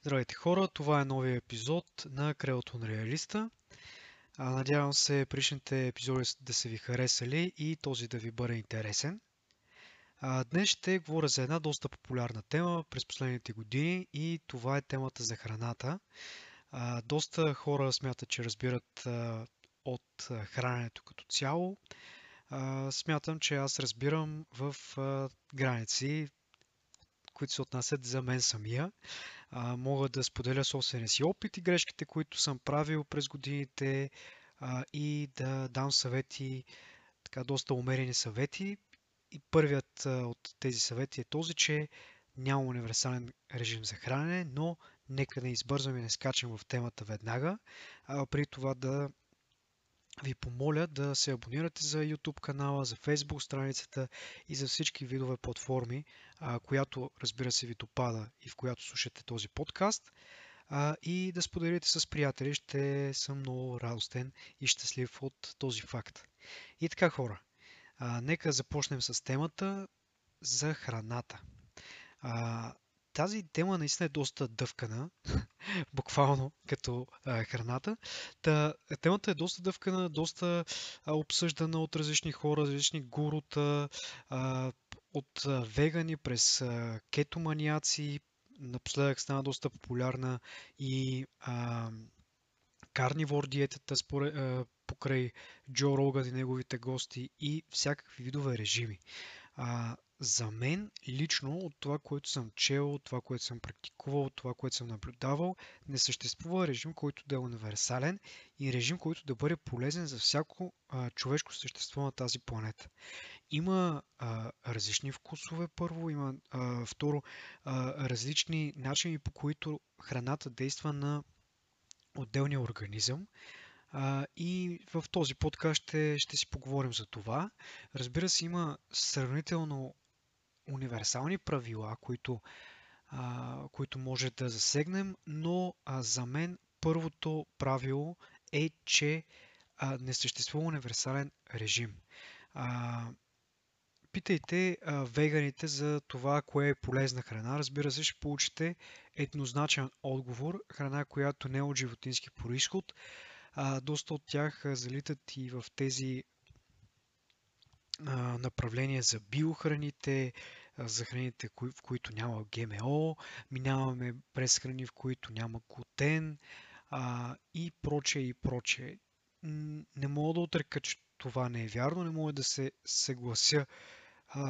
Здравейте хора, това е новия епизод на Крелото на Реалиста. Надявам се предишните епизоди да са ви харесали и този да ви бъде интересен. Днес ще говоря за една доста популярна тема през последните години и това е темата за храната. Доста хора смятат, че разбират от храненето като цяло. Смятам, че аз разбирам в граници, които се отнасят за мен самия а, мога да споделя собствения си опит и грешките, които съм правил през годините а, и да дам съвети, така доста умерени съвети. И първият а, от тези съвети е този, че няма универсален режим за хранене, но нека не избързваме и не скачам в темата веднага, а при това да ви помоля да се абонирате за YouTube канала, за Facebook страницата и за всички видове платформи, която разбира се ви допада и в която слушате този подкаст. И да споделите с приятели, ще съм много радостен и щастлив от този факт. И така хора, нека започнем с темата за храната. Тази тема наистина е доста дъвкана, буквално като а, храната. Та, темата е доста дъвкана, доста а, обсъждана от различни хора, различни гурута, а, от а, вегани през а, кетоманиаци. Напоследък стана доста популярна и а, карнивор диетата според, а, покрай Джо Роган и неговите гости и всякакви видове режими. А, за мен лично от това, което съм чел, от това, което съм практикувал, от това, което съм наблюдавал, не съществува режим, който да е универсален и режим, който да бъде полезен за всяко а, човешко същество на тази планета. Има а, различни вкусове първо, има а, второ а, различни начини по които храната действа на отделния организъм. А, и в този подкаст ще, ще си поговорим за това. Разбира се, има сравнително универсални правила, които, а, които може да засегнем, но а, за мен първото правило е, че а, не съществува универсален режим. А, питайте а, веганите за това, кое е полезна храна. Разбира се, ще получите еднозначен отговор. Храна, която не е от животински происход. А, доста от тях залитат и в тези направления за биохраните, за храните, в които няма ГМО, минаваме през храни, в които няма глутен а, и прочее и прочее. Не мога да отрека, че това не е вярно, не мога да се съглася а,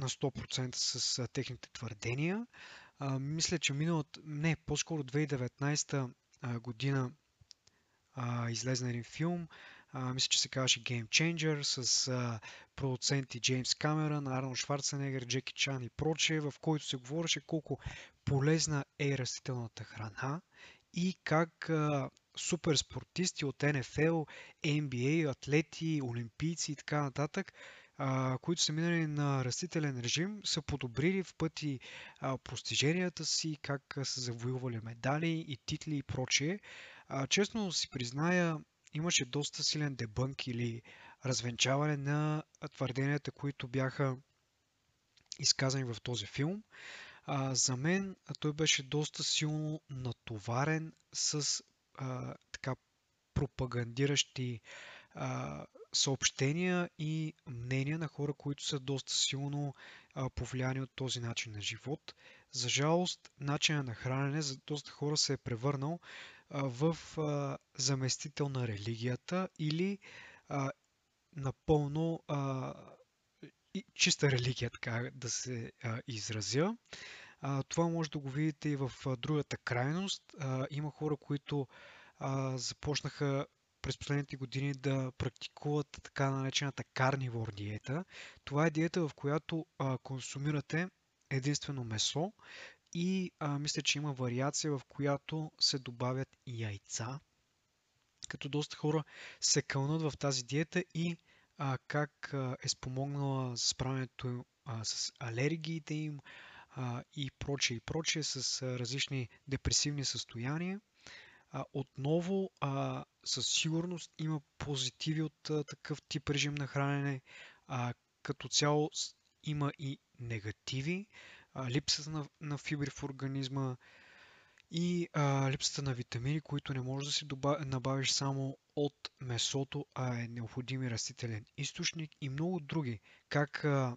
на 100% с а, техните твърдения. А, мисля, че миналата, не, по-скоро 2019 година а, излезе един филм, мисля, че се казваше Game Changer с а, продуценти Джеймс Камерън, Арнолд Шварценегер, Джеки Чан и прочее, в който се говореше колко полезна е растителната храна и как а, супер спортисти от НФЛ, NBA, атлети, олимпийци и така нататък, а, които са минали на растителен режим, са подобрили в пъти а, постиженията си, как са завоювали медали и титли и прочее. А, честно си призная, имаше доста силен дебънк или развенчаване на твърденията, които бяха изказани в този филм. А, за мен той беше доста силно натоварен с а, така пропагандиращи а, съобщения и мнения на хора, които са доста силно а, повлияни от този начин на живот. За жалост, начинът на хранене за доста хора се е превърнал в заместител на религията или напълно чиста религия, така да се изразя. Това може да го видите и в другата крайност. Има хора, които започнаха през последните години да практикуват така наречената карнивор диета. Това е диета, в която консумирате единствено месо и а, мисля, че има вариация, в която се добавят и яйца, като доста хора се кълнат в тази диета и а, как а, е спомогнала за справянето а, с алергиите им а, и прочее и прочее, с а, различни депресивни състояния. А, отново, а, със сигурност има позитиви от а, такъв тип режим на хранене. А, като цяло има и негативи липсата на, на фибри в организма и а, липсата на витамини, които не можеш да си набавиш само от месото, а е необходим и растителен източник и много други. Как а,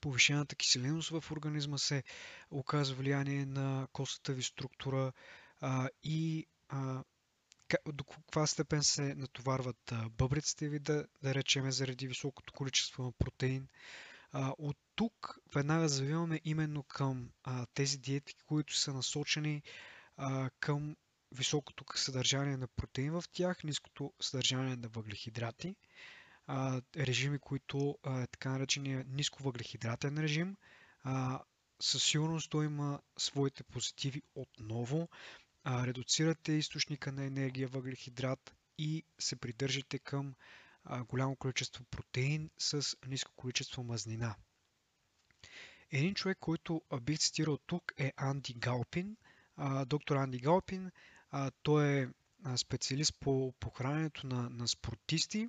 повишената киселеност в организма се оказва влияние на костата ви структура а, и а, до каква степен се натоварват бъбриците ви, да, да речеме, заради високото количество на протеин. А, от тук веднага завиваме именно към а, тези диети, които са насочени а, към високото съдържание на протеин в тях, ниското съдържание на въглехидрати, а, режими, които е така наречения ниско въглехидратен режим. А, със сигурност той има своите позитиви отново. А, редуцирате източника на енергия въглехидрат и се придържате към голямо количество протеин с ниско количество мазнина. Един човек, който бих цитирал тук е Анди Галпин. Доктор Анди Галпин, той е специалист по, по храненето на, на спортисти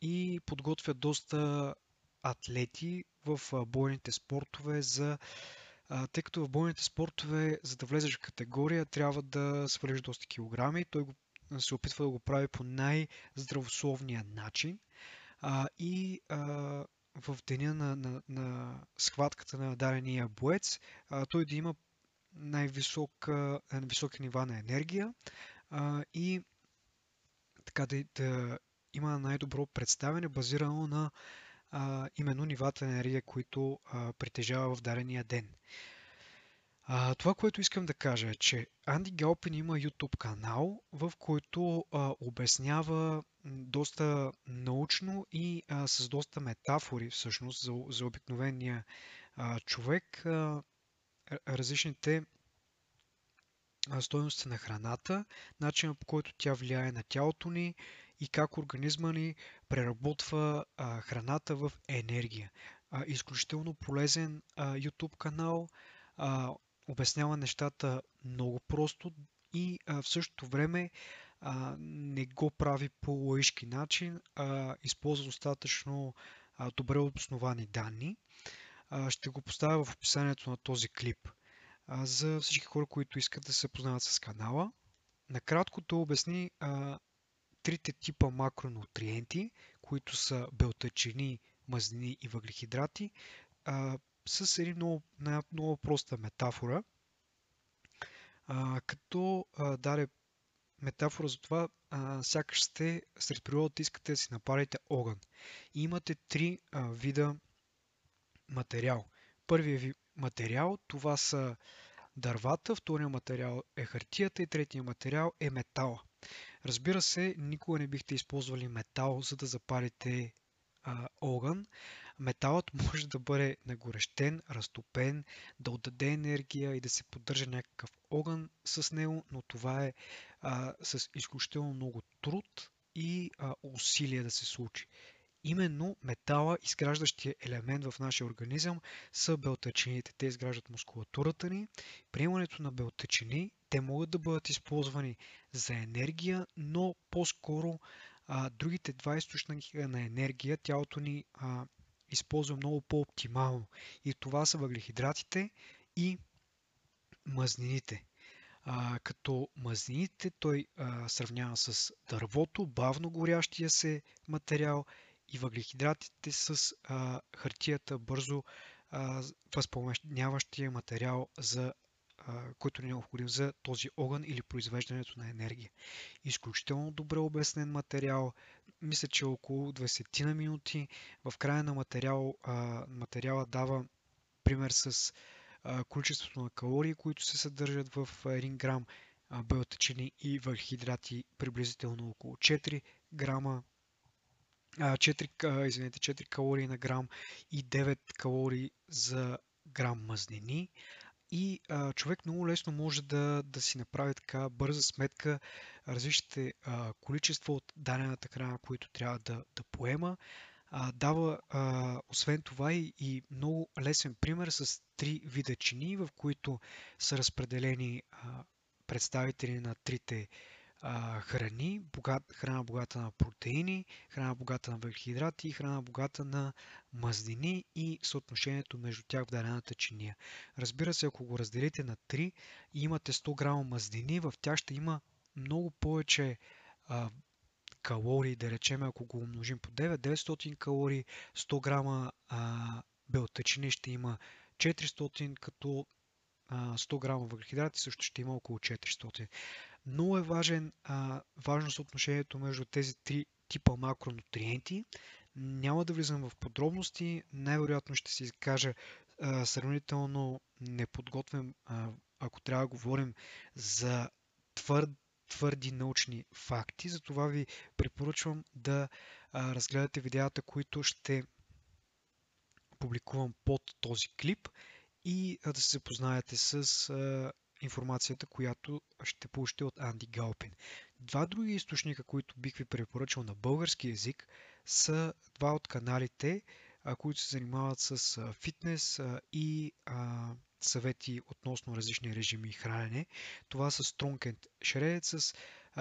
и подготвя доста атлети в бойните спортове за тъй като в бойните спортове, за да влезеш в категория, трябва да свалиш доста килограми. Той го, се опитва да го прави по най-здравословния начин. А, и а, в деня на, на, на схватката на дадения боец, а, той да има най-висока, високи нива на енергия а, и така да, да има най-добро представяне, базирано на а, именно нивата на енергия, които а, притежава в дадения ден. А, това, което искам да кажа е, че Анди Галпин има YouTube канал, в който а, обяснява доста научно и а, с доста метафори всъщност за, за обикновения а, човек а, различните стоености на храната, начинът по който тя влияе на тялото ни и как организма ни преработва а, храната в енергия. А, изключително полезен а, YouTube канал, а, обяснява нещата много просто и а, в същото време а, не го прави по лъжки начин, а използва достатъчно а, добре обосновани данни. А, ще го поставя в описанието на този клип а, за всички хора, които искат да се познават с канала. Накратко то обясни а, трите типа макронутриенти, които са белтъчини, мазнини и въглехидрати, а, с един много, много проста метафора, а, като а, даде метафора за това, а, сякаш сте сред природата искате да си напарите огън. И имате три а, вида материал. Първият ви материал, това са дървата, втория материал е хартията и третия материал е метала. Разбира се, никога не бихте използвали метал, за да запалите а, огън. Металът може да бъде нагорещен, разтопен, да отдаде енергия и да се поддържа някакъв огън с него, но това е а, с изключително много труд и а, усилие да се случи. Именно метала, изграждащия елемент в нашия организъм, са белтъчините. Те изграждат мускулатурата ни. Приемането на белтъчини, те могат да бъдат използвани за енергия, но по-скоро а, другите два източника на енергия тялото ни а, използва много по-оптимално. И това са въглехидратите и мазнините. А, като мазнините той а, сравнява с дървото, бавно горящия се материал и въглехидратите с а, хартията бързо а, възпламеняващия материал, за, а, който ни е необходим за този огън или произвеждането на енергия. Изключително добре обяснен материал, мисля, че около 20 на минути. В края на материал, а, материала дава пример с а, количеството на калории, които се съдържат в 1 грам белтъчини и въглехидрати приблизително около 4 грама 4, извинете, 4 калории на грам и 9 калории за грам мазнини. И а, човек много лесно може да, да си направи така бърза сметка различните а, количества от дадената храна, които трябва да, да поема. А, дава а, освен това и, и много лесен пример с три вида чини, в които са разпределени а, представители на трите а, храни, богат, храна богата на протеини, храна богата на въглехидрати и храна богата на мазнини и съотношението между тях в дадената чиния. Разбира се, ако го разделите на 3 и имате 100 грама мазнини, в тях ще има много повече а, калории, да речем, ако го умножим по 9, 900 калории, 100 грама а, белтъчини ще има 400, като а, 100 грама въглехидрати също ще има около 400. Много е важен, а, важно съотношението между тези три типа макронутриенти. Няма да влизам в подробности, най-вероятно ще си кажа сравнително неподготвен, а, ако трябва да говорим за твърд, твърди научни факти. Затова ви препоръчвам да разгледате видеята, които ще публикувам под този клип и да се запознаете с информацията, която ще получите от Анди Галпин. Два други източника, които бих ви препоръчал на български язик, са два от каналите, които се занимават с фитнес и а, съвети относно различни режими и хранене. Това са Strong and Shredded с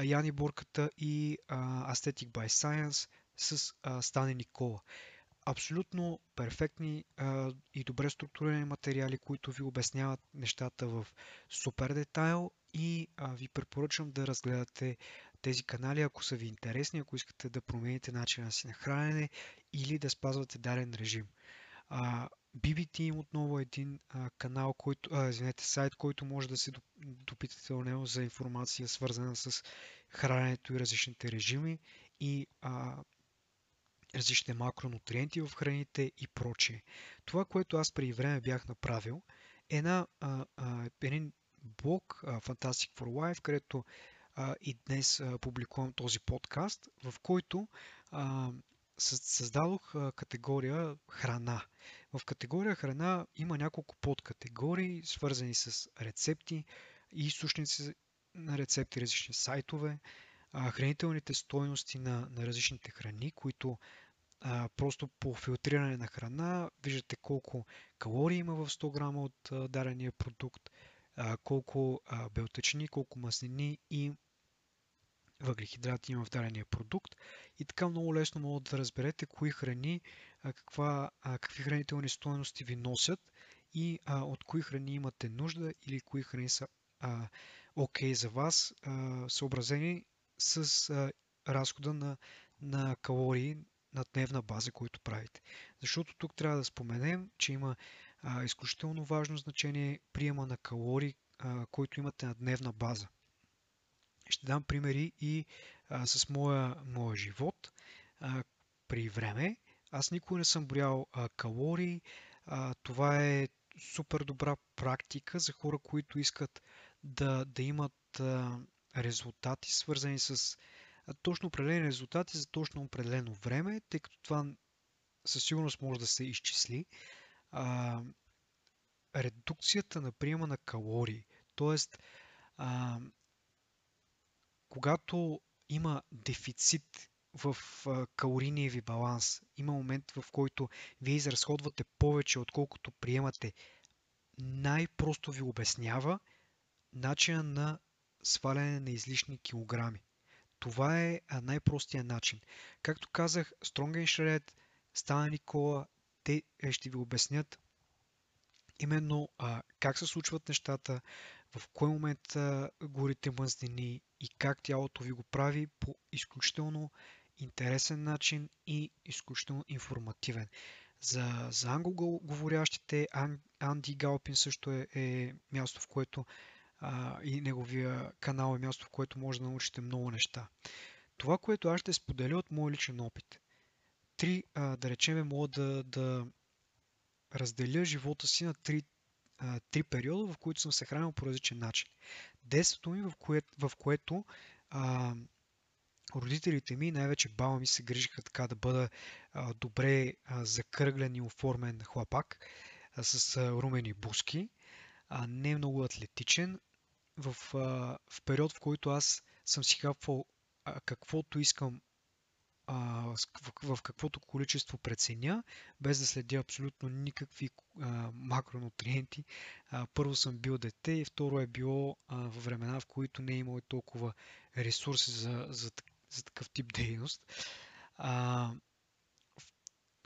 Яни Бурката и а, Aesthetic by Science с а, Стани Никола абсолютно перфектни а, и добре структурирани материали, които ви обясняват нещата в супер детайл и а, ви препоръчвам да разгледате тези канали, ако са ви интересни, ако искате да промените начина си на хранене или да спазвате даден режим. А, BBT им отново един а, канал, който, а, извинете, сайт, който може да се допитате до него за информация, свързана с храненето и различните режими и а, различните макронутриенти в храните и прочие. Това, което аз преди време бях направил, е една, един блог а, Fantastic for Life, където а, и днес а, публикувам този подкаст, в който а, създадох категория храна. В категория храна има няколко подкатегории, свързани с рецепти източници на рецепти, различни сайтове, хранителните стойности на, на различните храни, които просто по филтриране на храна виждате колко калории има в 100 грама от а, дадения продукт, колко а, колко мазнини и въглехидрати има в дадения продукт и така много лесно могат да разберете кои храни, каква, какви хранителни стоености ви носят и а, от кои храни имате нужда или кои храни са окей okay за вас, а, съобразени с а, разхода на, на калории на дневна база, който правите. Защото тук трябва да споменем, че има а, изключително важно значение приема на калории, а, който имате на дневна база. Ще дам примери и а, с моя, моя живот. А, при време аз никога не съм броял а, калории. А, това е супер добра практика за хора, които искат да, да имат а, резултати, свързани с точно определени резултати за точно определено време, тъй като това със сигурност може да се изчисли. А, редукцията на приема на калории, т.е. когато има дефицит в калорийния ви баланс, има момент в който вие изразходвате повече, отколкото приемате, най-просто ви обяснява начина на сваляне на излишни килограми. Това е най-простия начин. Както казах, and Shred, Стана Никола, те е, ще ви обяснят именно а, как се случват нещата, в кой момент а, горите мъзнини и как тялото ви го прави по изключително интересен начин и изключително информативен. За, за англоговорящите Анди Галпин също е, е място, в което а, и неговия канал е място, в което може да научите много неща. Това, което аз ще споделя от моят личен опит. Три, а, да речем, мога да, да разделя живота си на три, а, три периода, в които съм се хранил по различен начин. Детството ми, в, кое, в което а, родителите ми, най-вече баба ми се грижиха така да бъда а, добре а, закръглен и оформен хлапак а, с а, румени буски, а, не много атлетичен, в, а, в период, в който аз съм си хапвал каквото искам а, в, в каквото количество преценя, без да следя абсолютно никакви а, макронутриенти. А, първо съм бил дете и второ е било а, в времена, в които не е имало толкова ресурси за, за, за такъв тип дейност. А,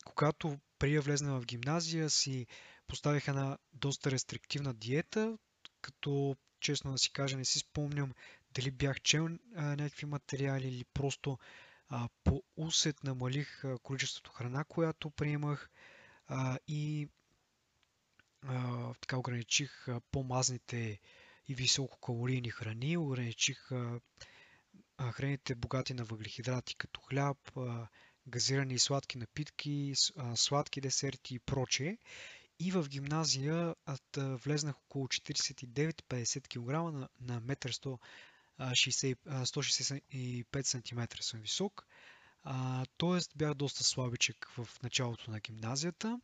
когато да влезна в гимназия си поставих една доста рестриктивна диета, като честно да си кажа не си спомням дали бях чел а, някакви материали или просто а, по усет намалих а, количеството храна, която приемах а, и а, така ограничих а, по-мазните и висококалорийни храни, ограничих а, а, храните богати на въглехидрати, като хляб, а, газирани и сладки напитки, а, сладки десерти и прочее. И в гимназия влезнах около 49-50 кг на, на 1,100 165 см съм висок. Тоест бях доста слабичък в началото на гимназията,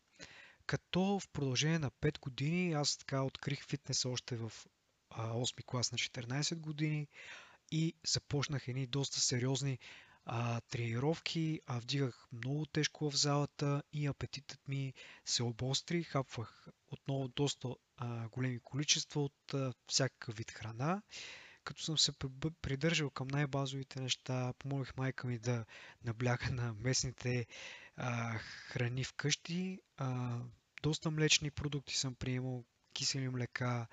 като в продължение на 5 години аз така открих фитнеса още в 8 клас на 14 години и започнах едни доста сериозни а, тренировки, а, вдигах много тежко в залата и апетитът ми се обостри. Хапвах отново доста а, големи количества от а, всякакъв вид храна като съм се придържал към най-базовите неща, помолих майка ми да набляга на местните а, храни вкъщи. А, доста млечни продукти съм приемал, кисели млека,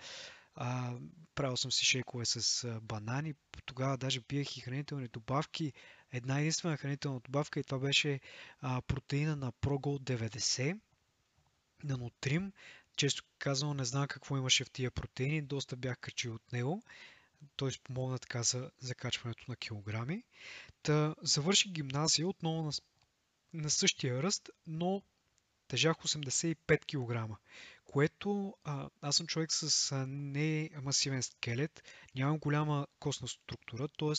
а, правил съм си шейкове с банани. Тогава даже пиех и хранителни добавки. Една единствена хранителна добавка и това беше а, протеина на Progol 90 на Нутрим. Често казвам, не знам какво имаше в тия протеини, доста бях качил от него той спомогна така за закачването на килограми. Та завърши гимназия отново на, на същия ръст, но тежах 85 кг, което а, аз съм човек с а, не масивен скелет, нямам голяма костна структура, т.е.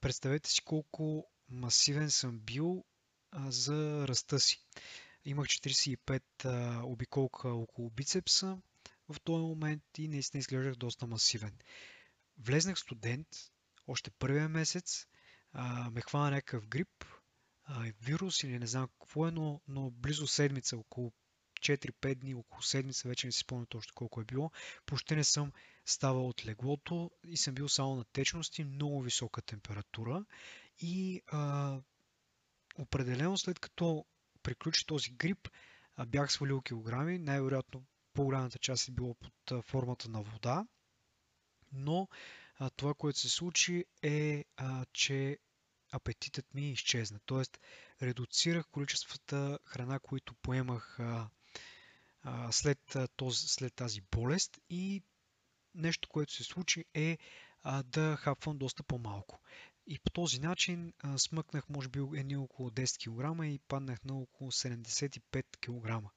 представете си колко масивен съм бил а, за ръста си. Имах 45 а, обиколка около бицепса, в този момент и наистина изглеждах доста масивен. Влезнах студент, още първия месец, а, ме хвана някакъв грип, а, вирус или не знам какво е, но, но близо седмица, около 4-5 дни, около седмица, вече не си спомня точно колко е било. Почти не съм ставал от леглото и съм бил само на течности, много висока температура и а, определено след като приключи този грип, бях свалил килограми, най-вероятно по-голямата част е било под формата на вода, но а, това, което се случи е, а, че апетитът ми изчезна. Тоест, редуцирах количествата храна, които поемах а, а, след, а, този, след тази болест и нещо, което се случи е а, да хапвам доста по-малко. И по този начин а, смъкнах, може би, едни около 10 кг и паднах на около 75 кг.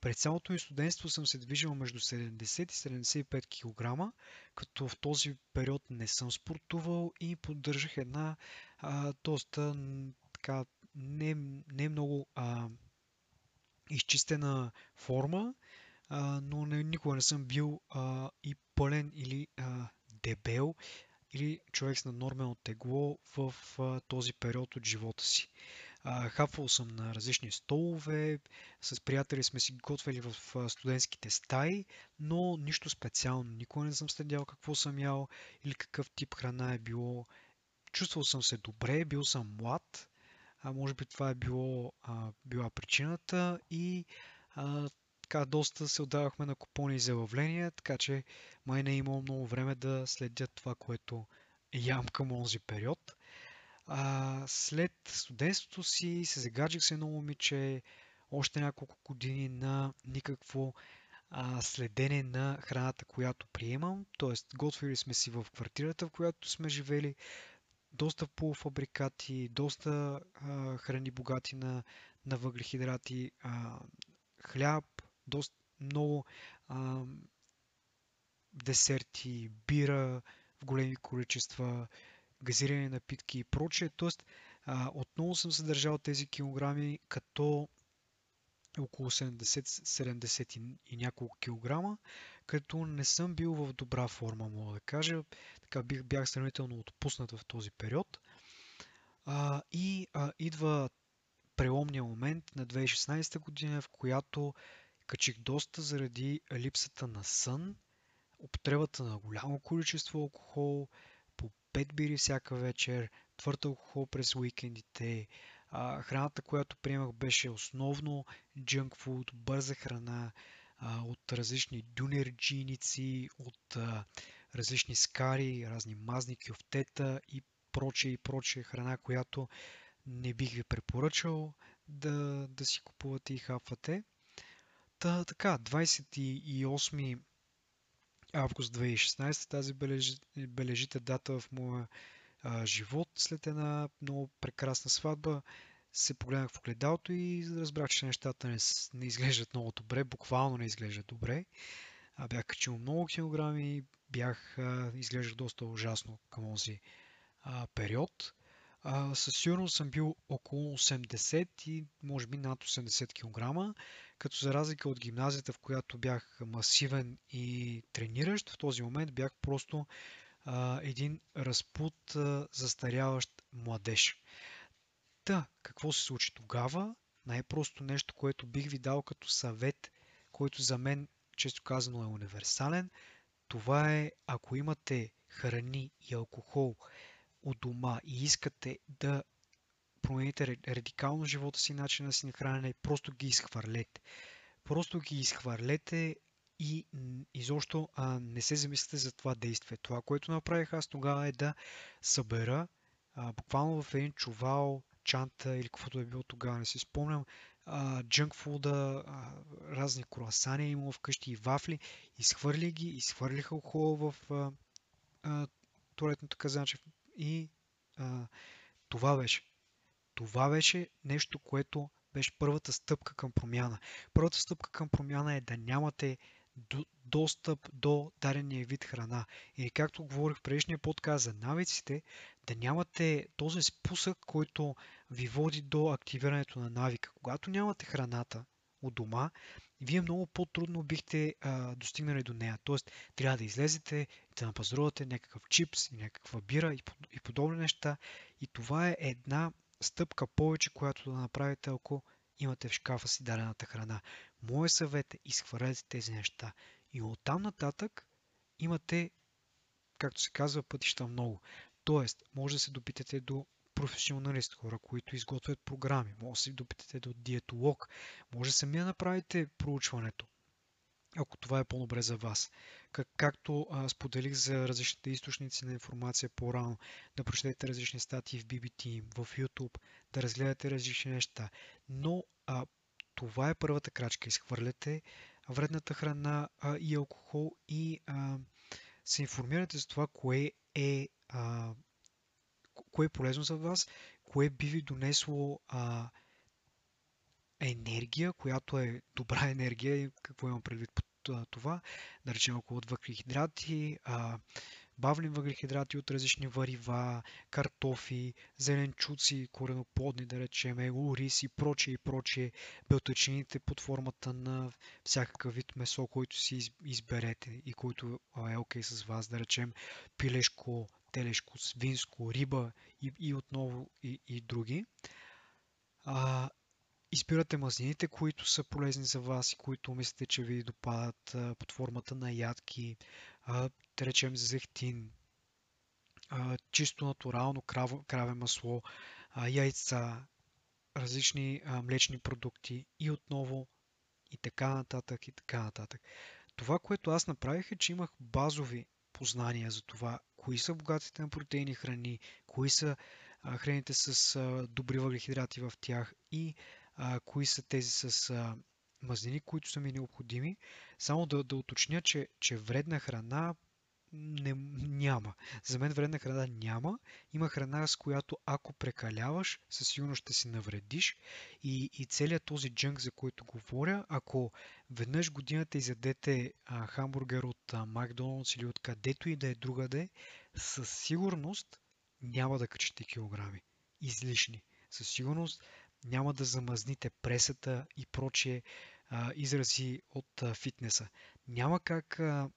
През цялото ми студентство съм се движил между 70 и 75 кг, като в този период не съм спортувал и поддържах една а, доста така не, не много а, изчистена форма, а, но не, никога не съм бил а, и пълен или а, дебел или човек с наднормено тегло в а, този период от живота си. А, хапвал съм на различни столове, с приятели сме си готвили в студентските стаи, но нищо специално. Никога не съм следял какво съм ял или какъв тип храна е било. Чувствал съм се добре, бил съм млад, а може би това е било, а, била причината и а, така доста се отдавахме на купони и залавления, така че май не е имало много време да следя това, което ям към онзи период. А, след студентството си се загаджих с едно момиче още няколко години на никакво а, следене на храната, която приемам. Тоест, готвили сме си в квартирата, в която сме живели, доста полуфабрикати, доста а, храни богати на, на въглехидрати, а, хляб, доста много а, десерти, бира в големи количества, газирани напитки и прочее. Тоест, а, отново съм съдържал тези килограми като около 70-70 и, няколко килограма, като не съм бил в добра форма, мога да кажа. Така бих, бях сравнително отпуснат в този период. А, и а, идва преломния момент на 2016 година, в която качих доста заради липсата на сън, употребата на голямо количество алкохол, по 5 бири всяка вечер, твърд алкохол през уикендите. А, храната, която приемах беше основно junk food, бърза храна, а, от различни дюнерджиници, от а, различни скари, разни мазни кюфтета и прочее и прочее храна, която не бих ви препоръчал да, да си купувате и хапвате. Та, така, 28 август 2016, тази бележи, бележите дата в моя а, живот, след една много прекрасна сватба, се погледнах в огледалото и разбрах, че нещата не, не изглеждат много добре, буквално не изглеждат добре. А, бях качил много килограми, бях, а, изглеждах доста ужасно към този а, период. А, със сигурност съм бил около 80 и може би над 80 кг, като за разлика от гимназията, в която бях масивен и трениращ, в този момент бях просто а, един разпут, а, застаряващ младеж. Та, какво се случи тогава? Най-просто нещо, което бих ви дал като съвет, който за мен, често казано, е универсален. Това е, ако имате храни и алкохол от дома и искате да промените радикално живота си, начина си на хранене, просто ги изхвърлете. Просто ги изхвърлете и изобщо а, не се замислите за това действие. Това, което направих аз тогава е да събера а, буквално в един чувал, чанта или каквото е било тогава, не си спомням, джънк фуда, разни круасани имало вкъщи и вафли, изхвърли ги, изхвърлиха алкохол в а, а, туалетното казанче и а, това беше. Това беше нещо, което беше първата стъпка към промяна. Първата стъпка към промяна е да нямате до, достъп до дадения вид храна. И както говорих в предишния подкаст за навиците, да нямате този спусък, който ви води до активирането на навика. Когато нямате храната от дома, вие много по-трудно бихте а, достигнали до нея. Тоест, трябва да излезете, да напазарувате някакъв чипс някаква бира и, и подобни неща. И това е една стъпка повече, която да направите, ако имате в шкафа си дадената храна. Моят съвет е изхвърлете тези неща. И оттам нататък имате, както се казва, пътища много. Тоест, може да се допитате до професионалист, хора, които изготвят програми, може да се допитате до диетолог, може сами да направите проучването, ако това е по-добре за вас. Как, както а, споделих за различните източници на информация по-рано, да прочетете различни статии в BBT, в YouTube, да разгледате различни неща. Но а, това е първата крачка. Изхвърляте вредната храна а, и алкохол и а, се информирате за това, кое е, а, кое е полезно за вас, кое би ви донесло а, енергия, която е добра енергия какво имам предвид под това, да речем около въглехидрати, бавни въглехидрати от различни варива, картофи, зеленчуци, кореноплодни, да речем, ориз и прочее и прочее, белтъчините под формата на всякакъв вид месо, който си изберете и който е окей okay с вас, да речем, пилешко, телешко, свинско, риба и, и отново и, и други. А, избирате мазнините, които са полезни за вас и които мислите, че ви допадат под формата на ядки, да речем зехтин, чисто натурално крав, краве масло, яйца, различни млечни продукти и отново и така нататък и така нататък. Това, което аз направих е, че имах базови познания за това, кои са богатите на протеини храни, кои са храните с добри въглехидрати в тях и а, кои са тези с а, мазнини, които са ми необходими. Само да, да уточня, че, че вредна храна не, няма. За мен вредна храна няма. Има храна, с която ако прекаляваш, със сигурност ще си навредиш. И, и целият този джънк, за който говоря, ако веднъж годината изядете а, хамбургер от а, Макдоналдс или от където и да е другаде, със сигурност няма да качите килограми. Излишни. Със сигурност няма да замазните пресата и прочие а, изрази от а, фитнеса. Няма как а,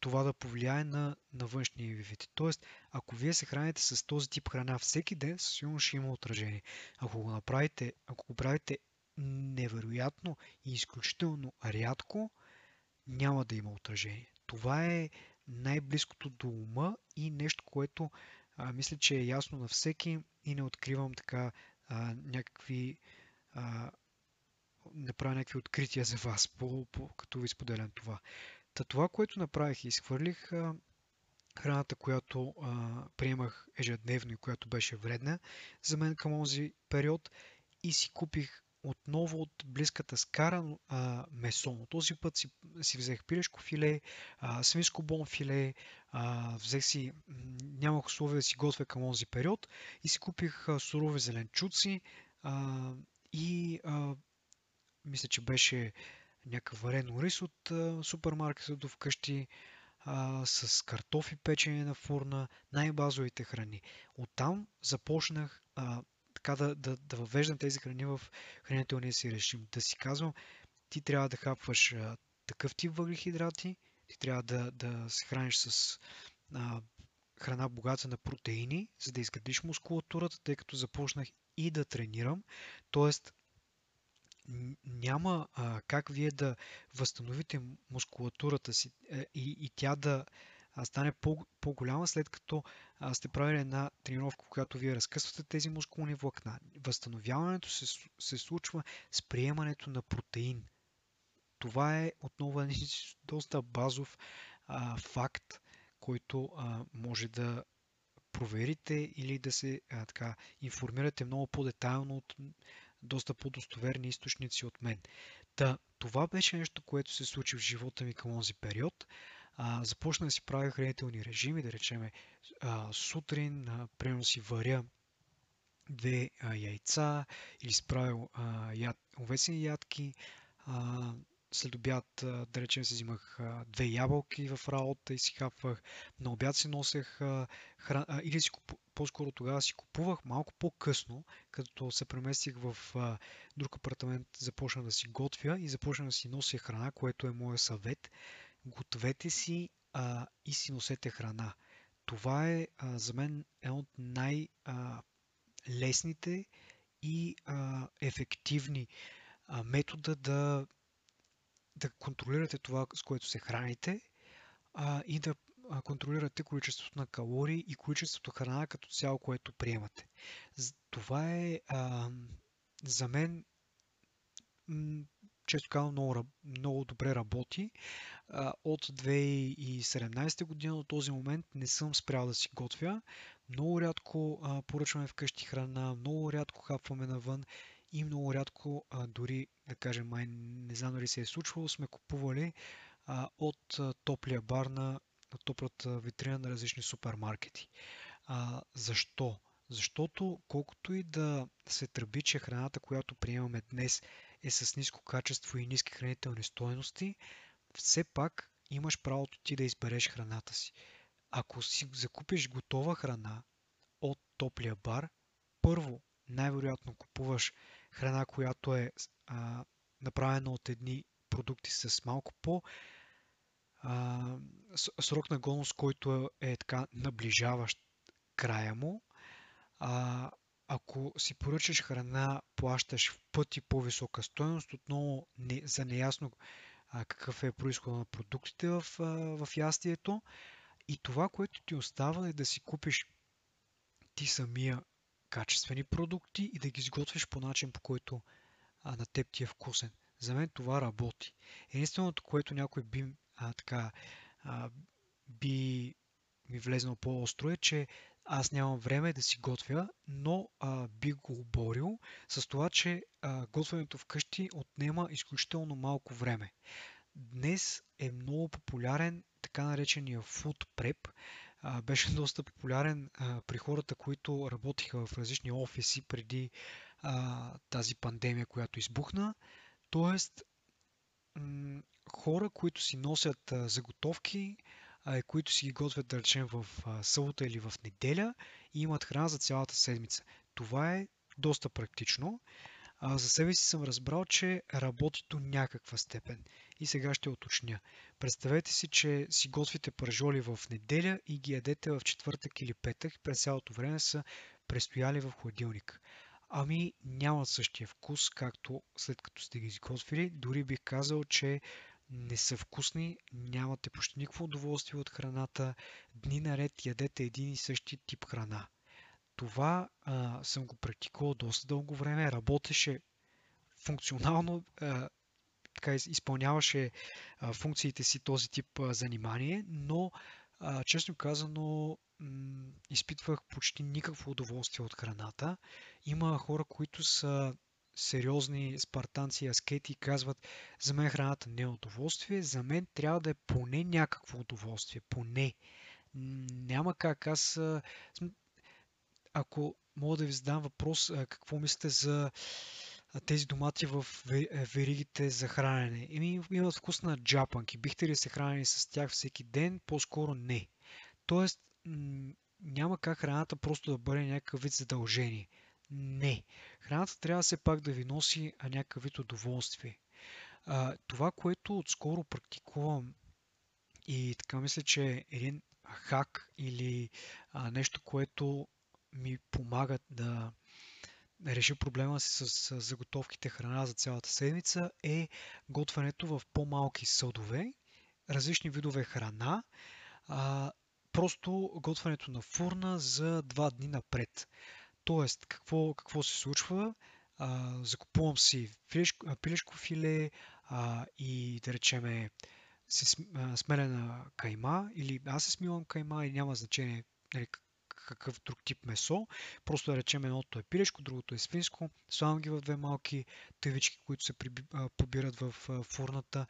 това да повлияе на, на външния ви вид. Тоест, ако вие се храните с този тип храна всеки ден, със сигурност ще има отражение. Ако го направите, ако го правите невероятно и изключително рядко, няма да има отражение. Това е най-близкото до ума и нещо, което а, мисля, че е ясно на всеки и не откривам така а, някакви а, не правя някакви открития за вас, по, по, като ви споделям това. Та това, което направих, изхвърлих а, храната, която а, приемах ежедневно и която беше вредна за мен към този период и си купих отново от близката скара а, месо. Но този път си, си взех пилешко филе, а, свинско бон филе, а, взех си, нямах условия да си готвя към този период и си купих а, сурови зеленчуци а, и а, мисля, че беше някакъв варено рис от супермаркета до вкъщи а, с картофи печени на фурна, най-базовите храни. Оттам започнах а, така да, да, да въвеждам тези храни в хранителния си режим. Да си казвам, ти трябва да хапваш а, такъв тип въглехидрати, ти трябва да, да се храниш с а, храна богата на протеини, за да изградиш мускулатурата, тъй като започнах и да тренирам. Тоест, няма а, как вие да възстановите мускулатурата си е, и, и тя да а, стане по, по-голяма, след като сте правили една тренировка, която вие разкъсвате тези мускулни влакна. Възстановяването се, се случва с приемането на протеин. Това е отново един доста базов а, факт, който а, може да проверите или да се а, така, информирате много по-детайлно от доста по-достоверни източници от мен. Та, това беше нещо, което се случи в живота ми към този период. А, започна да си правя хранителни режими, да речеме а, сутрин, а, примерно си варя две а, яйца или справя яд, овесени ядки, а, след обяд, да речем, си взимах две ябълки в работа и си хапвах. На обяд си носех храна, или си купу... по-скоро тогава си купувах малко по-късно, като се преместих в друг апартамент, започна да си готвя и започна да си нося храна, което е моя съвет. Гответе си а, и си носете храна. Това е а, за мен е от най-лесните и а, ефективни а, метода да да контролирате това, с което се храните а, и да контролирате количеството на калории и количеството храна като цяло, което приемате. Това е а, за мен често казвам много, много добре работи. От 2017 година до този момент не съм спрял да си готвя. Много рядко поръчваме вкъщи храна, много рядко хапваме навън и много рядко, дори да кажем, май не знам дали се е случвало, сме купували от топлия бар на, на топлата витрина на различни супермаркети. Защо? Защото колкото и да се тръби, че храната, която приемаме днес е с ниско качество и ниски хранителни стоености, все пак имаш правото ти да избереш храната си. Ако си закупиш готова храна от топлия бар, първо, най-вероятно купуваш храна, която е а, направена от едни продукти с малко по а, срок на годност, който е, е така наближаващ края му. А, ако си поръчаш храна, плащаш в пъти по-висока стоеност, отново не, за неясно а, какъв е происхода на продуктите в, а, в ястието. И това, което ти остава е да си купиш ти самия качествени продукти и да ги изготвиш по начин, по който а, на теб ти е вкусен. За мен това работи. Единственото, което някой би а, така а, би ми влезнал по-остро е, че аз нямам време да си готвя, но а, би го оборил с това, че а, готвенето вкъщи отнема изключително малко време. Днес е много популярен така наречения food prep, а, беше доста популярен а, при хората, които работиха в различни офиси преди а, тази пандемия, която избухна. Тоест, м- хора, които си носят а, заготовки, които си ги готвят, да речем, в събота или в неделя и имат храна за цялата седмица. Това е доста практично. За себе си съм разбрал, че работи до някаква степен. И сега ще уточня. Представете си, че си готвите пържоли в неделя и ги ядете в четвъртък или петък. През цялото време са престояли в хладилник. Ами нямат същия вкус, както след като сте ги изготвили. Дори бих казал, че не са вкусни, нямате почти никакво удоволствие от храната, дни наред ядете един и същи тип храна. Това а, съм го практикувал доста дълго време, работеше функционално, а, така изпълняваше а, функциите си този тип а, занимание, но а, честно казано м- изпитвах почти никакво удоволствие от храната. Има хора, които са сериозни спартанци и аскети казват, за мен храната не е удоволствие, за мен трябва да е поне някакво удоволствие, поне. Няма как. Аз, ако мога да ви задам въпрос, какво мислите за тези домати в веригите за хранене? Еми, имат вкус на джапанки. Бихте ли се хранили с тях всеки ден? По-скоро не. Тоест, няма как храната просто да бъде някакъв вид задължение. Не. Храната трябва все пак да ви носи някакъв вид удоволствие. А, това, което отскоро практикувам и така мисля, че е един хак или а, нещо, което ми помага да реши проблема си с, с заготовките храна за цялата седмица е готвянето в по-малки съдове, различни видове храна, а, просто готвянето на фурна за два дни напред. Тоест, какво, какво се случва? А, закупувам си пилешко, пилешко филе а, и да речеме се смелена кайма или аз се смивам кайма и няма значение нали, какъв друг тип месо. Просто да речем едното е пилешко, другото е свинско. Слагам ги в две малки тъвички, които се побират в фурната.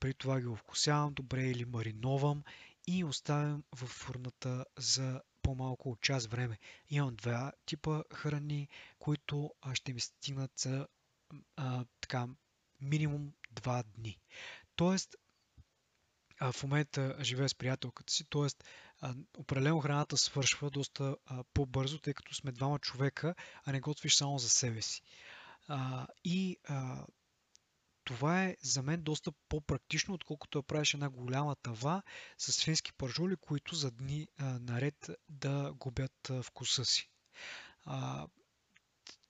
Преди това ги овкусявам добре или мариновам и оставям в фурната за по-малко от час време. Имам два типа храни, които ще ми стигнат за а, така, минимум 2 дни. Тоест, а, в момента живея с приятелката си, т.е. определено храната свършва доста а, по-бързо, тъй като сме двама човека, а не готвиш само за себе си. А, и а, това е за мен доста по-практично, отколкото да правиш една голяма тава с свински пържоли, които за дни а, наред да губят а, вкуса си. А,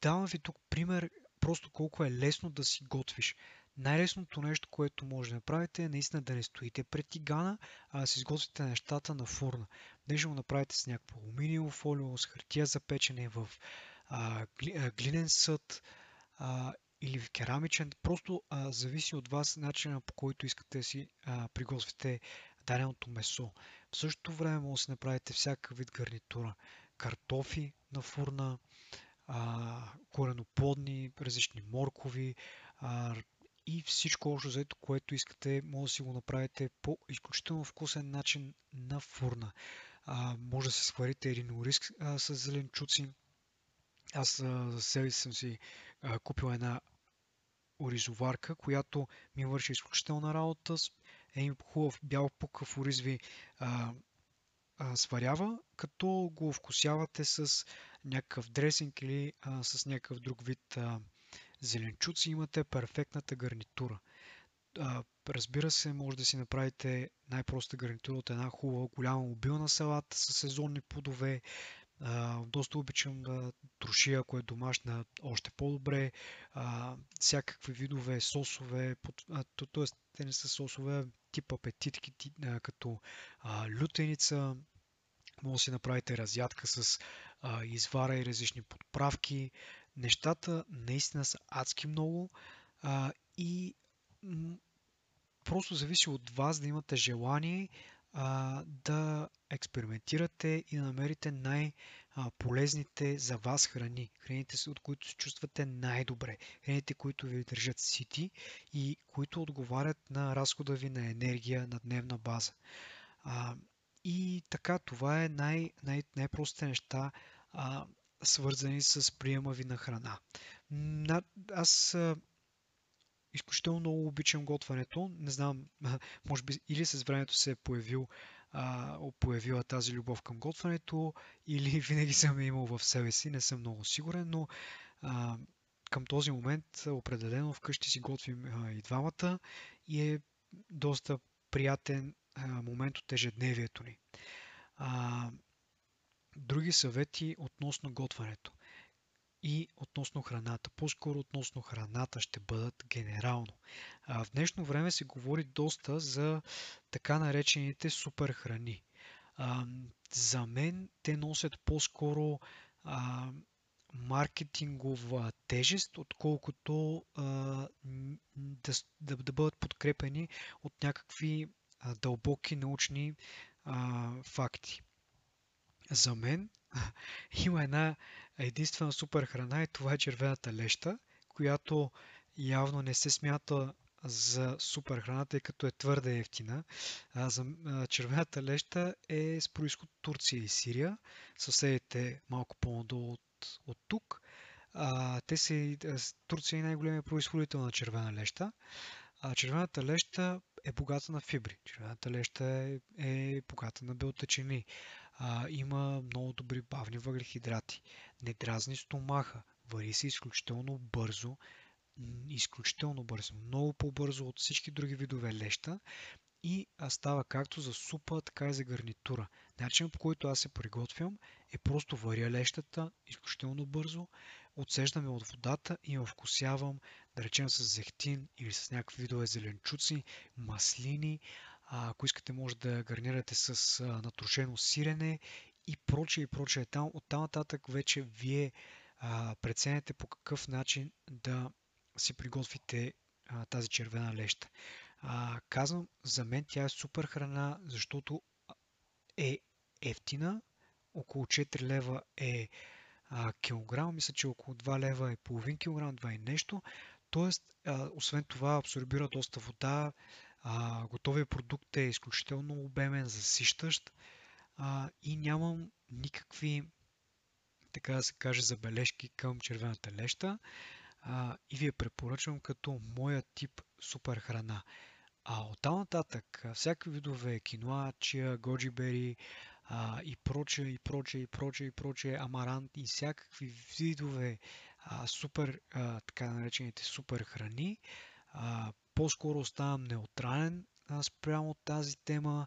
давам ви тук пример просто колко е лесно да си готвиш. Най-лесното нещо, което може да направите е наистина да не стоите пред тигана, а да си изготвите нещата на фурна. Днес го направите с някакво алуминиево фолио, с хартия за печене в а, глинен съд а, или в керамичен. Просто а, зависи от вас начина по който искате да си а, приготвите даденото месо. В същото време може да си направите всяка вид гарнитура. Картофи на фурна, а, кореноплодни, различни моркови, а, и всичко общо заето, което искате, може да си го направите по изключително вкусен начин на фурна. А, може да си сварите един ориз с зеленчуци. Аз а, за себе съм си а, купил една оризоварка, която ми върши изключителна работа. Един хубав бял пукав ориз ви а, а, сварява, като го вкусявате с някакъв дресинг или а, с някакъв друг вид а, зеленчуци имате перфектната гарнитура. А, разбира се, може да си направите най-проста гарнитура от една хубава голяма мобилна салата с сезонни плодове. А, доста обичам да трошия, ако е домашна, още по-добре. А, всякакви видове сосове, т.е. те не са сосове, тип апетитки, а, като а, лютеница. Може да си направите разядка с а, извара и различни подправки нещата наистина са адски много а, и м- просто зависи от вас да имате желание а, да експериментирате и да намерите най-полезните за вас храни. Храните, от които се чувствате най-добре. Храните, които ви държат сити и които отговарят на разхода ви на енергия на дневна база. А, и така, това е най- най- най-простите неща. А, свързани с приема ви на храна. Аз изключително много обичам готването. Не знам, може би или с времето се е появил, а, появила тази любов към готването, или винаги съм я имал в себе си, не съм много сигурен, но а, към този момент определено вкъщи си готвим а, и двамата и е доста приятен а, момент от ежедневието ни. А, други съвети относно готването и относно храната. По-скоро относно храната ще бъдат генерално. А, в днешно време се говори доста за така наречените супер храни. А, за мен те носят по-скоро а, маркетингова тежест, отколкото а, да, да, да бъдат подкрепени от някакви а, дълбоки научни а, факти. За мен има една единствена супер храна и това е червената леща, която явно не се смята за супер храна, тъй като е твърде ефтина. А, за, червената леща е с происход Турция и Сирия, съседите малко по-надолу от, от тук. А, те са, Турция е най-големият производител на червена леща. А червената леща е богата на фибри. Червената леща е, е богата на белтъчини. А, има много добри бавни въглехидрати. Не дразни стомаха. Вари се изключително бързо. Изключително бързо. Много по-бързо от всички други видове леща. И става както за супа, така и за гарнитура. Начинът по който аз се приготвям е просто варя лещата изключително бързо, отсеждаме от водата и я вкусявам, да речем с зехтин или с някакви видове зеленчуци, маслини. А, ако искате, може да гарнирате с а, натрушено сирене и прочее и прочее. Там, от там нататък вече вие а, по какъв начин да си приготвите а, тази червена леща. А, казвам, за мен тя е супер храна, защото е ефтина, около 4 лева е а, килограм, мисля, че около 2 лева е половин килограм, 2 и нещо. Тоест, а, освен това, абсорбира доста вода, а, готовия продукт е изключително обемен, засищащ а, и нямам никакви, така да се каже, забележки към червената леща а, и ви я препоръчвам като моя тип супер храна. А оттам нататък, всякакви видове киноа, чия, годжибери а, и прочее, и прочее, и прочее, и прочее, амарант и всякакви видове а, супер, а, така наречените супер храни, а, по-скоро оставам неутрален а, спрямо тази тема.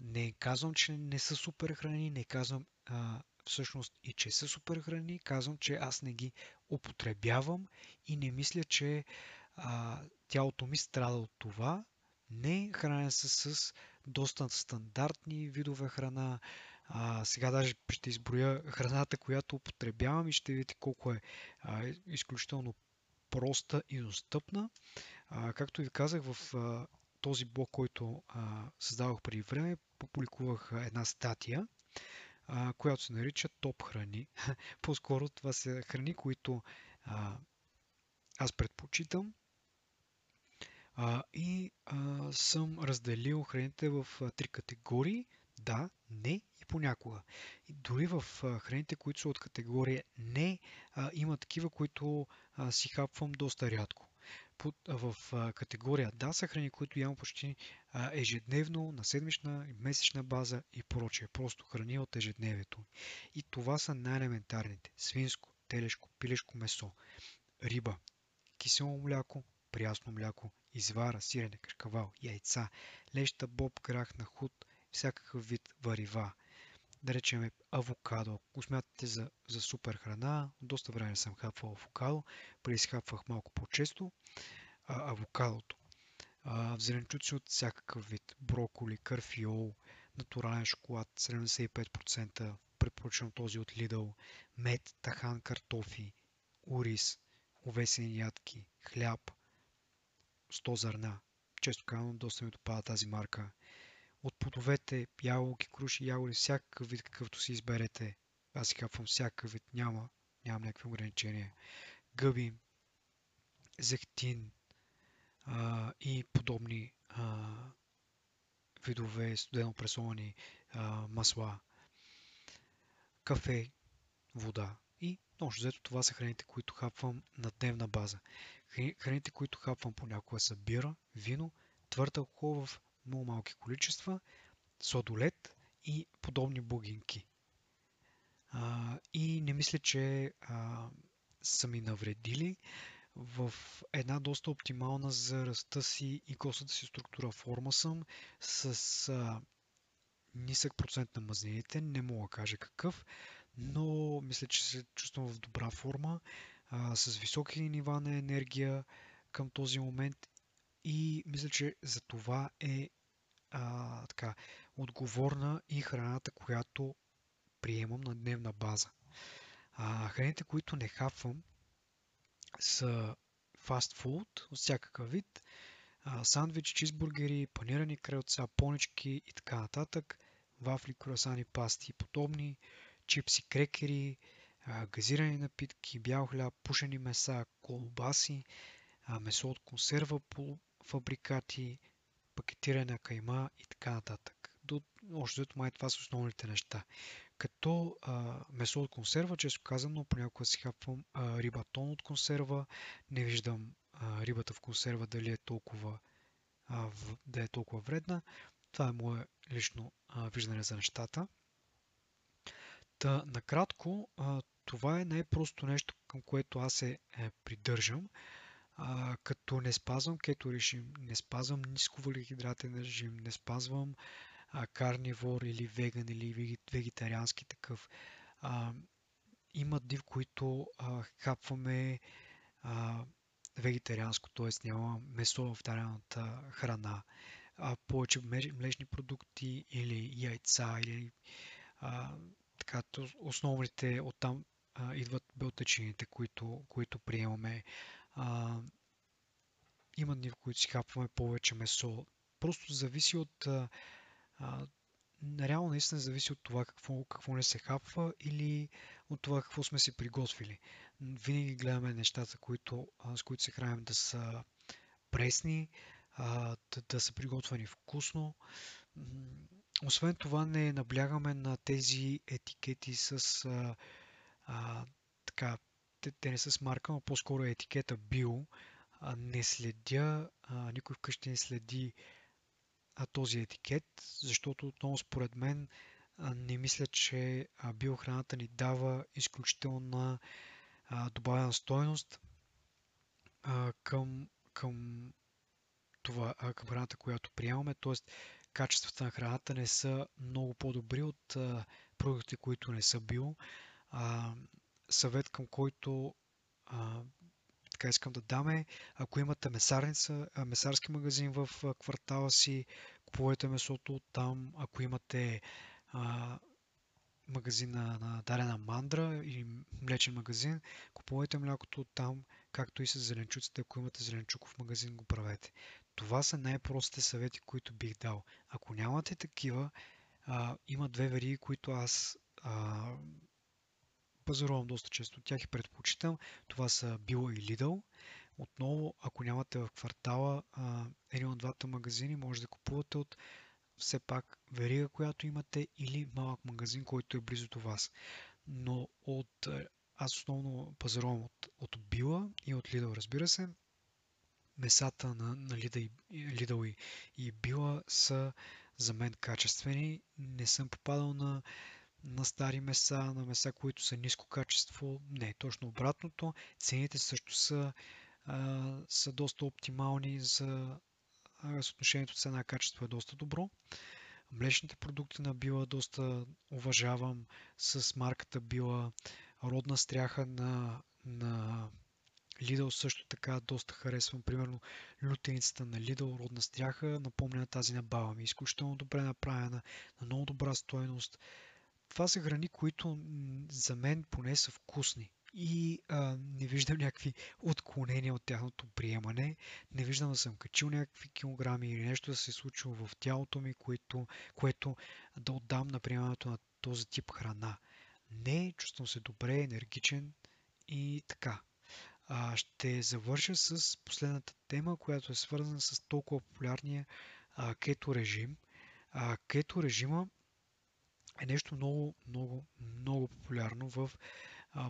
Не казвам, че не са супер храни, не казвам а, всъщност и че са супер храни, казвам, че аз не ги употребявам и не мисля, че а, тялото ми страда от това. Не, храня се с доста стандартни видове храна. А, сега даже ще изброя храната, която употребявам и ще видите колко е а, изключително проста и достъпна. А, както ви казах, в а, този блог, който а, създавах преди време, публикувах една статия, а, която се нарича Топ храни. По-скоро това са храни, които а, аз предпочитам а, и а, съм разделил храните в а, три категории. Да, не и понякога. И дори в храните, които са от категория не, има такива, които си хапвам доста рядко. В категория да са храни, които ям почти ежедневно, на седмична месечна база и прочее. Просто храни от ежедневието. И това са най-елементарните. Свинско, телешко, пилешко месо, риба, кисело мляко, прясно мляко, извара, сирене, кръкавал, яйца, леща, боб, грах на худ, всякакъв вид варива. Да речем авокадо. Ако смятате за, за супер храна, доста време съм хапвал авокадо, преди хапвах малко по-често а, авокадото. А, зеленчуци от всякакъв вид. Броколи, карфиол, натурален шоколад 75%, препоръчвам този от Lidl, мед, тахан, картофи, ориз, овесени ядки, хляб – 100 зърна. Често казвам, доста ми допада тази марка. От плодовете, ябълки, круши, ягоди, всякакъв вид, какъвто си изберете. Аз си капвам всякакъв вид, няма, нямам някакви ограничения. Гъби, зехтин а, и подобни а, видове студено пресовани масла, кафе, вода. И общо взето това са храните, които хапвам на дневна база. Храните, които хапвам понякога са бира, вино, твърд алкохол в много малки количества, содолет и подобни бугинки. А, и не мисля, че а, са ми навредили в една доста оптимална за ръста си и костата си структура форма съм с а, нисък процент на мазнините, не мога да кажа какъв, но мисля, че се чувствам в добра форма, а, с високи нива на енергия към този момент и мисля, че за това е а, така, отговорна и храната, която приемам на дневна база. А, храните, които не хапвам, са фастфуд от всякакъв вид, а, сандвич, чизбургери, панирани крълца, понички и така нататък, вафли, круасани, пасти и подобни, чипси, крекери, а, газирани напитки, бял хляб, пушени меса, колбаси, а, месо от консерва, полуфабрикати, пакетиране кайма и така нататък. До, още дето май това са основните неща. Като а, месо от консерва, често казано, понякога си хапвам а, риба тон от консерва. Не виждам а, рибата в консерва дали е толкова, а, в, да е толкова вредна. Това е мое лично а, виждане за нещата. Та, накратко, а, това е най-просто нещо, към което аз се е, придържам а, като не спазвам кето режим, не спазвам ниско въглехидратен режим, не спазвам а, карнивор или веган или вегетариански такъв. А, има дни, в които а, хапваме а, вегетарианско, т.е. няма месо в дадената храна, а повече млечни продукти или яйца или а, така, основните оттам а, идват белтъчините, които, които приемаме. А, има дни, в които си хапваме повече месо. Просто зависи от... А, а, реално наистина зависи от това какво, какво не се хапва или от това какво сме си приготвили. Винаги гледаме нещата, които, с които се храним да са пресни, а, да, да са приготвени вкусно. Освен това не наблягаме на тези етикети с а, а, така те, те не са с марка, но по-скоро е етикета био. А, не следя, а, никой вкъщи не следи а, този етикет, защото отново според мен а, не мисля, че а, биохраната ни дава изключителна а, добавена стойност а, към, към това, а, към храната, която приемаме. Тоест, качествата на храната не са много по-добри от а, продукти, които не са био. А, съвет, към който а, така искам да даме. Ако имате месарница, месарски магазин в квартала си, купувайте месото там. Ако имате а, магазин на, на дадена мандра или млечен магазин, купувайте млякото там, както и с зеленчуците. Ако имате зеленчуков магазин, го правете. Това са най-простите съвети, които бих дал. Ако нямате такива, а, има две вериги, които аз а, пазарувам доста често тях и предпочитам. Това са Била и Lidl. Отново, ако нямате в квартала един от двата магазини, може да купувате от все пак верига, която имате или малък магазин, който е близо до вас. Но от, аз основно пазарувам от, от Била и от Lidl, разбира се. Месата на, на Lidl и, и Била са за мен качествени. Не съм попадал на на стари меса, на меса, които са ниско качество. Не, точно обратното. Цените също са, а, са доста оптимални за съотношението цена-качество е доста добро. Млечните продукти на Била доста уважавам с марката Била. Родна стряха на, на Lidl също така доста харесвам. Примерно лютеницата на Lidl, родна стряха, напомня на тази на баба ми. Изключително добре направена, на много добра стойност това са храни, които за мен поне са вкусни. И а, не виждам някакви отклонения от тяхното приемане. Не виждам да съм качил някакви килограми или нещо да се е случило в тялото ми, което, което да отдам на приемането на този тип храна. Не, чувствам се добре, енергичен и така. А, ще завърша с последната тема, която е свързана с толкова популярния а, кето режим. А, кето режима е нещо много, много, много популярно в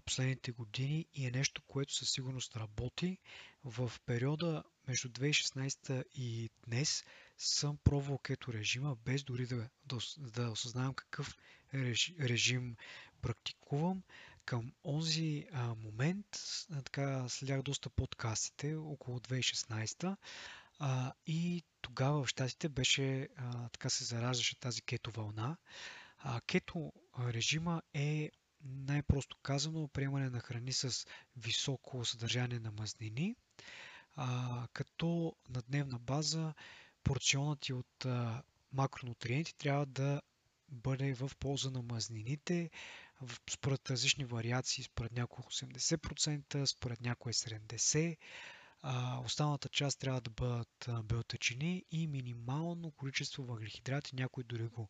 последните години и е нещо, което със сигурност работи. В периода между 2016 и днес съм пробвал кето режима, без дори да, да, да осъзнавам какъв режим практикувам. към онзи а, момент а, така следях доста подкастите около 2016 а, и тогава в щатите беше а, така се зараждаше тази кето вълна. А, кето режима е най-просто казано приемане на храни с високо съдържание на мазнини, а, като на дневна база порционът ти от а, макронутриенти трябва да бъде в полза на мазнините, според различни вариации, според някои 80%, според някои 70%. А, останалата част трябва да бъдат белтъчини и минимално количество въглехидрати, някои дори го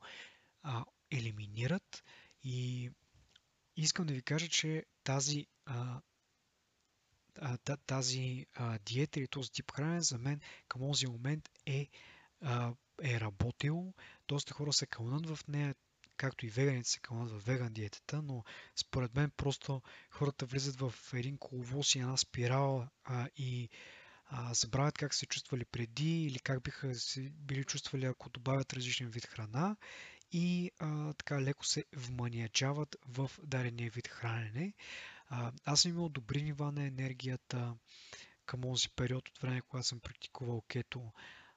а, елиминират. И искам да ви кажа, че тази, а, тази а, диета или този тип хранене за мен към този момент е, а, е работил. Доста хора се кълнат в нея, както и веганите се кълнат в веган диетата, но според мен просто хората влизат в един коловоз и една спирала а, и а, забравят как се чувствали преди или как биха се били чувствали ако добавят различен вид храна и а, така леко се вманиячават в дадения вид хранене. А, аз съм имал добри нива на енергията към този период от време, когато съм практикувал кето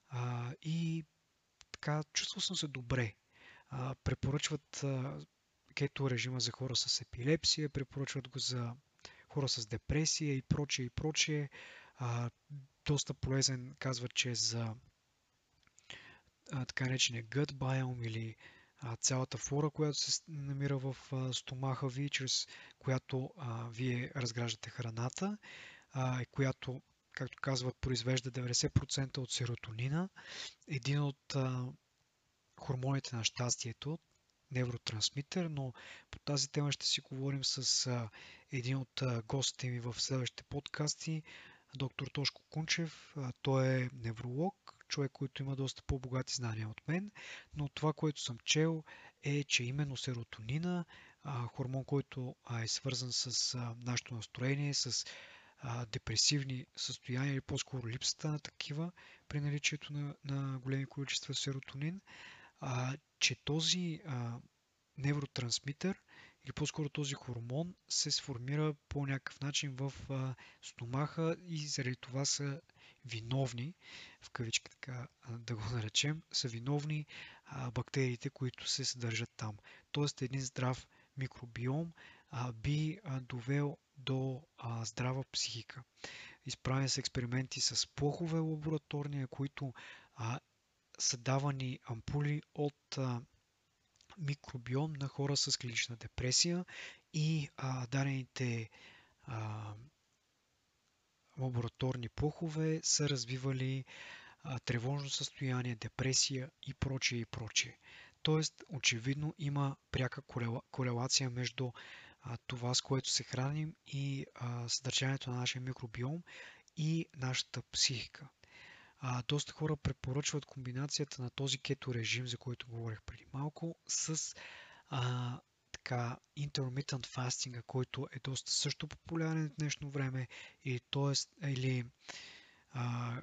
а, и така чувствал съм се добре. А, препоръчват а, кето режима за хора с епилепсия, препоръчват го за хора с депресия и прочее и прочее. А, доста полезен казват, че е за а, така наречения gut biome или а, цялата флора, която се намира в а, стомаха ви, чрез която а, вие разграждате храната, а, която, както казват, произвежда 90% от серотонина, един от а, хормоните на щастието, невротрансмитер, но по тази тема ще си говорим с а, един от а, гостите ми в следващите подкасти, доктор Тошко Кунчев. А, той е невролог, човек, който има доста по-богати знания от мен, но това, което съм чел е, че именно серотонина, хормон, който е свързан с нашето настроение, с депресивни състояния или по-скоро липсата на такива при наличието на, на големи количества серотонин, че този невротрансмитър или по-скоро този хормон се сформира по някакъв начин в стомаха и заради това са виновни, в кавички така да го наречем, са виновни бактериите, които се съдържат там. Тоест един здрав микробиом би довел до здрава психика. Изправени са експерименти с плохове лабораторния, които са давани ампули от микробиом на хора с клинична депресия и а, лабораторни плохове са развивали тревожно състояние, депресия и прочее и прочее. Тоест, очевидно има пряка корелация между това, с което се храним и съдържанието на нашия микробиом и нашата психика. А, доста хора препоръчват комбинацията на този кето режим, за който говорих преди малко, с а, така intermittent fasting, който е доста също популярен в днешно време, или, т.е. или а,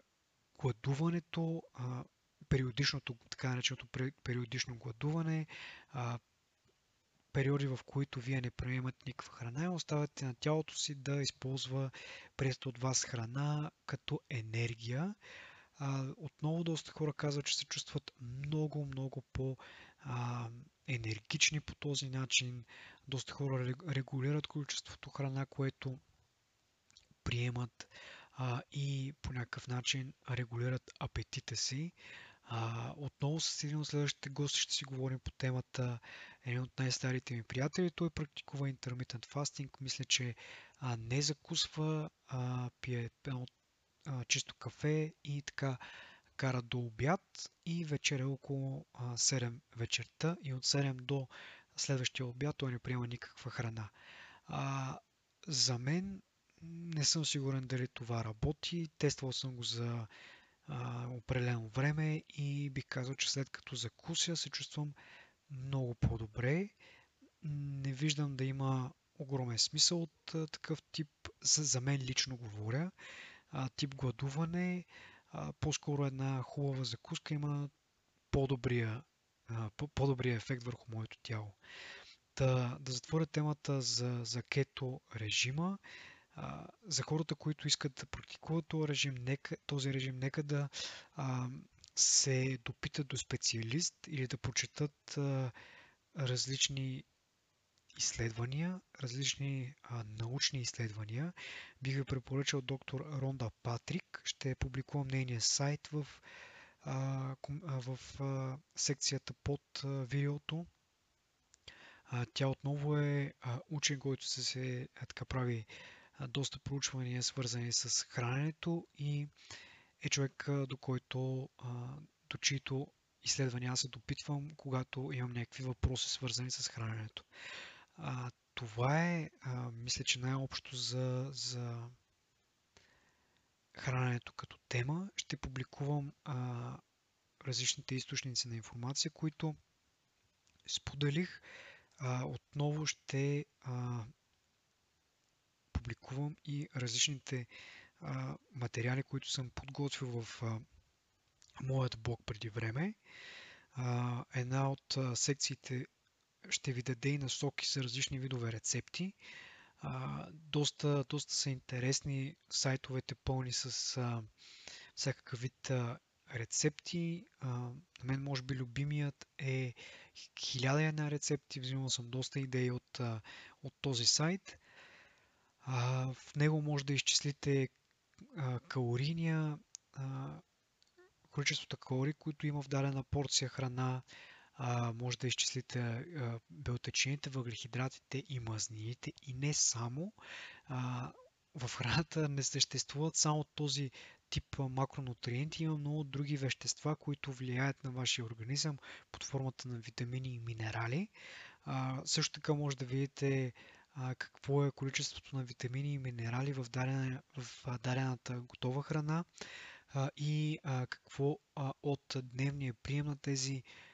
гладуването, а, периодичното, така нареченото периодично гладуване, а, периоди, в които вие не приемат никаква храна и оставяте на тялото си да използва престо от вас храна като енергия. А, отново доста хора казват, че се чувстват много, много по- а, енергични по този начин. Доста хора регулират количеството храна, което приемат а, и по някакъв начин регулират апетита си. А, отново с един от следващите гости ще си говорим по темата. Един от най-старите ми приятели, той практикува intermittent fasting. Мисля, че а, не закусва, а, пие а, чисто кафе и така кара до обяд и вечеря около 7 вечерта и от 7 до следващия обяд той не приема никаква храна. А, за мен не съм сигурен дали това работи. Тествал съм го за а, определено време и бих казал, че след като закуся се чувствам много по-добре. Не виждам да има огромен смисъл от а, такъв тип, за, за мен лично говоря, а, тип гладуване по-скоро една хубава закуска има по-добрия, по-добрия ефект върху моето тяло. да, да затворя темата за, за кето режима. А, за хората, които искат да практикуват този режим, нека, този режим, нека да а, се допитат до специалист или да прочетат а, различни изследвания, различни а, научни изследвания. Бих ви препоръчал доктор Ронда Патрик. Ще публикувам нейния сайт в, а, в а, секцията под а, видеото. А, тя отново е а, учен, който се, се а, така прави а, доста проучвания, свързани с храненето и е човек, а, до който, а, до чието изследвания аз се допитвам, когато имам някакви въпроси, свързани с храненето. А, това е, а, мисля, че най-общо за, за храненето като тема. Ще публикувам а, различните източници на информация, които споделих. А, отново ще а, публикувам и различните а, материали, които съм подготвил в а, моят блог преди време. А, една от а, секциите ще ви даде и насоки за различни видове рецепти. А, доста, доста са интересни сайтовете пълни с а, всякакъв вид а, рецепти. А, на мен може би любимият е хиляда една рецепти. Взимал съм доста идеи от, а, от този сайт. А, в него може да изчислите а, калорийния а, количеството калории, които има в дадена порция храна, а, може да изчислите а, белтъчините, въглехидратите и мазнините и не само. А, в храната не съществуват само този тип макронутриенти, има много други вещества, които влияят на вашия организъм под формата на витамини и минерали. А, също така може да видите а, какво е количеството на витамини и минерали в, дадена, в дадената готова храна а, и а, какво а, от дневния прием на тези а,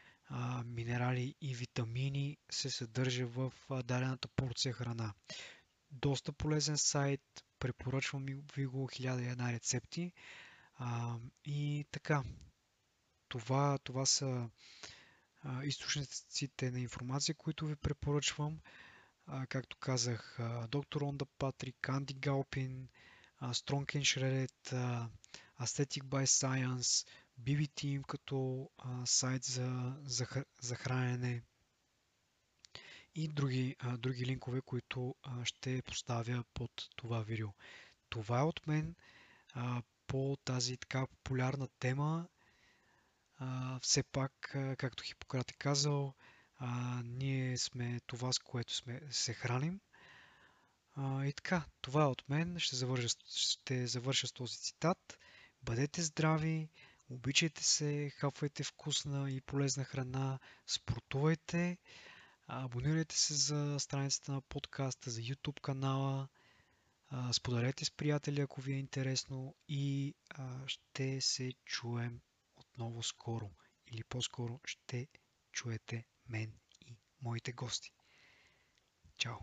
минерали и витамини се съдържа в дадената порция храна. Доста полезен сайт, препоръчвам ви го 1001 рецепти. И така, това, това са източниците на информация, които ви препоръчвам. Както казах, доктор Онда Патрик, Анди Галпин, and Shredded, Aesthetic by Science, BBT им като а, сайт за, за, за хранене и други, а, други линкове, които а, ще поставя под това видео. Това е от мен а, по тази така популярна тема. А, все пак, а, както Хипократ е казал, а, ние сме това, с което сме, се храним. А, и така, това е от мен. Ще завърша, ще завърша с този цитат. Бъдете здрави, Обичайте се, хапвайте вкусна и полезна храна, спортувайте, абонирайте се за страницата на подкаста, за YouTube канала, споделете с приятели, ако ви е интересно и ще се чуем отново скоро. Или по-скоро ще чуете мен и моите гости. Чао!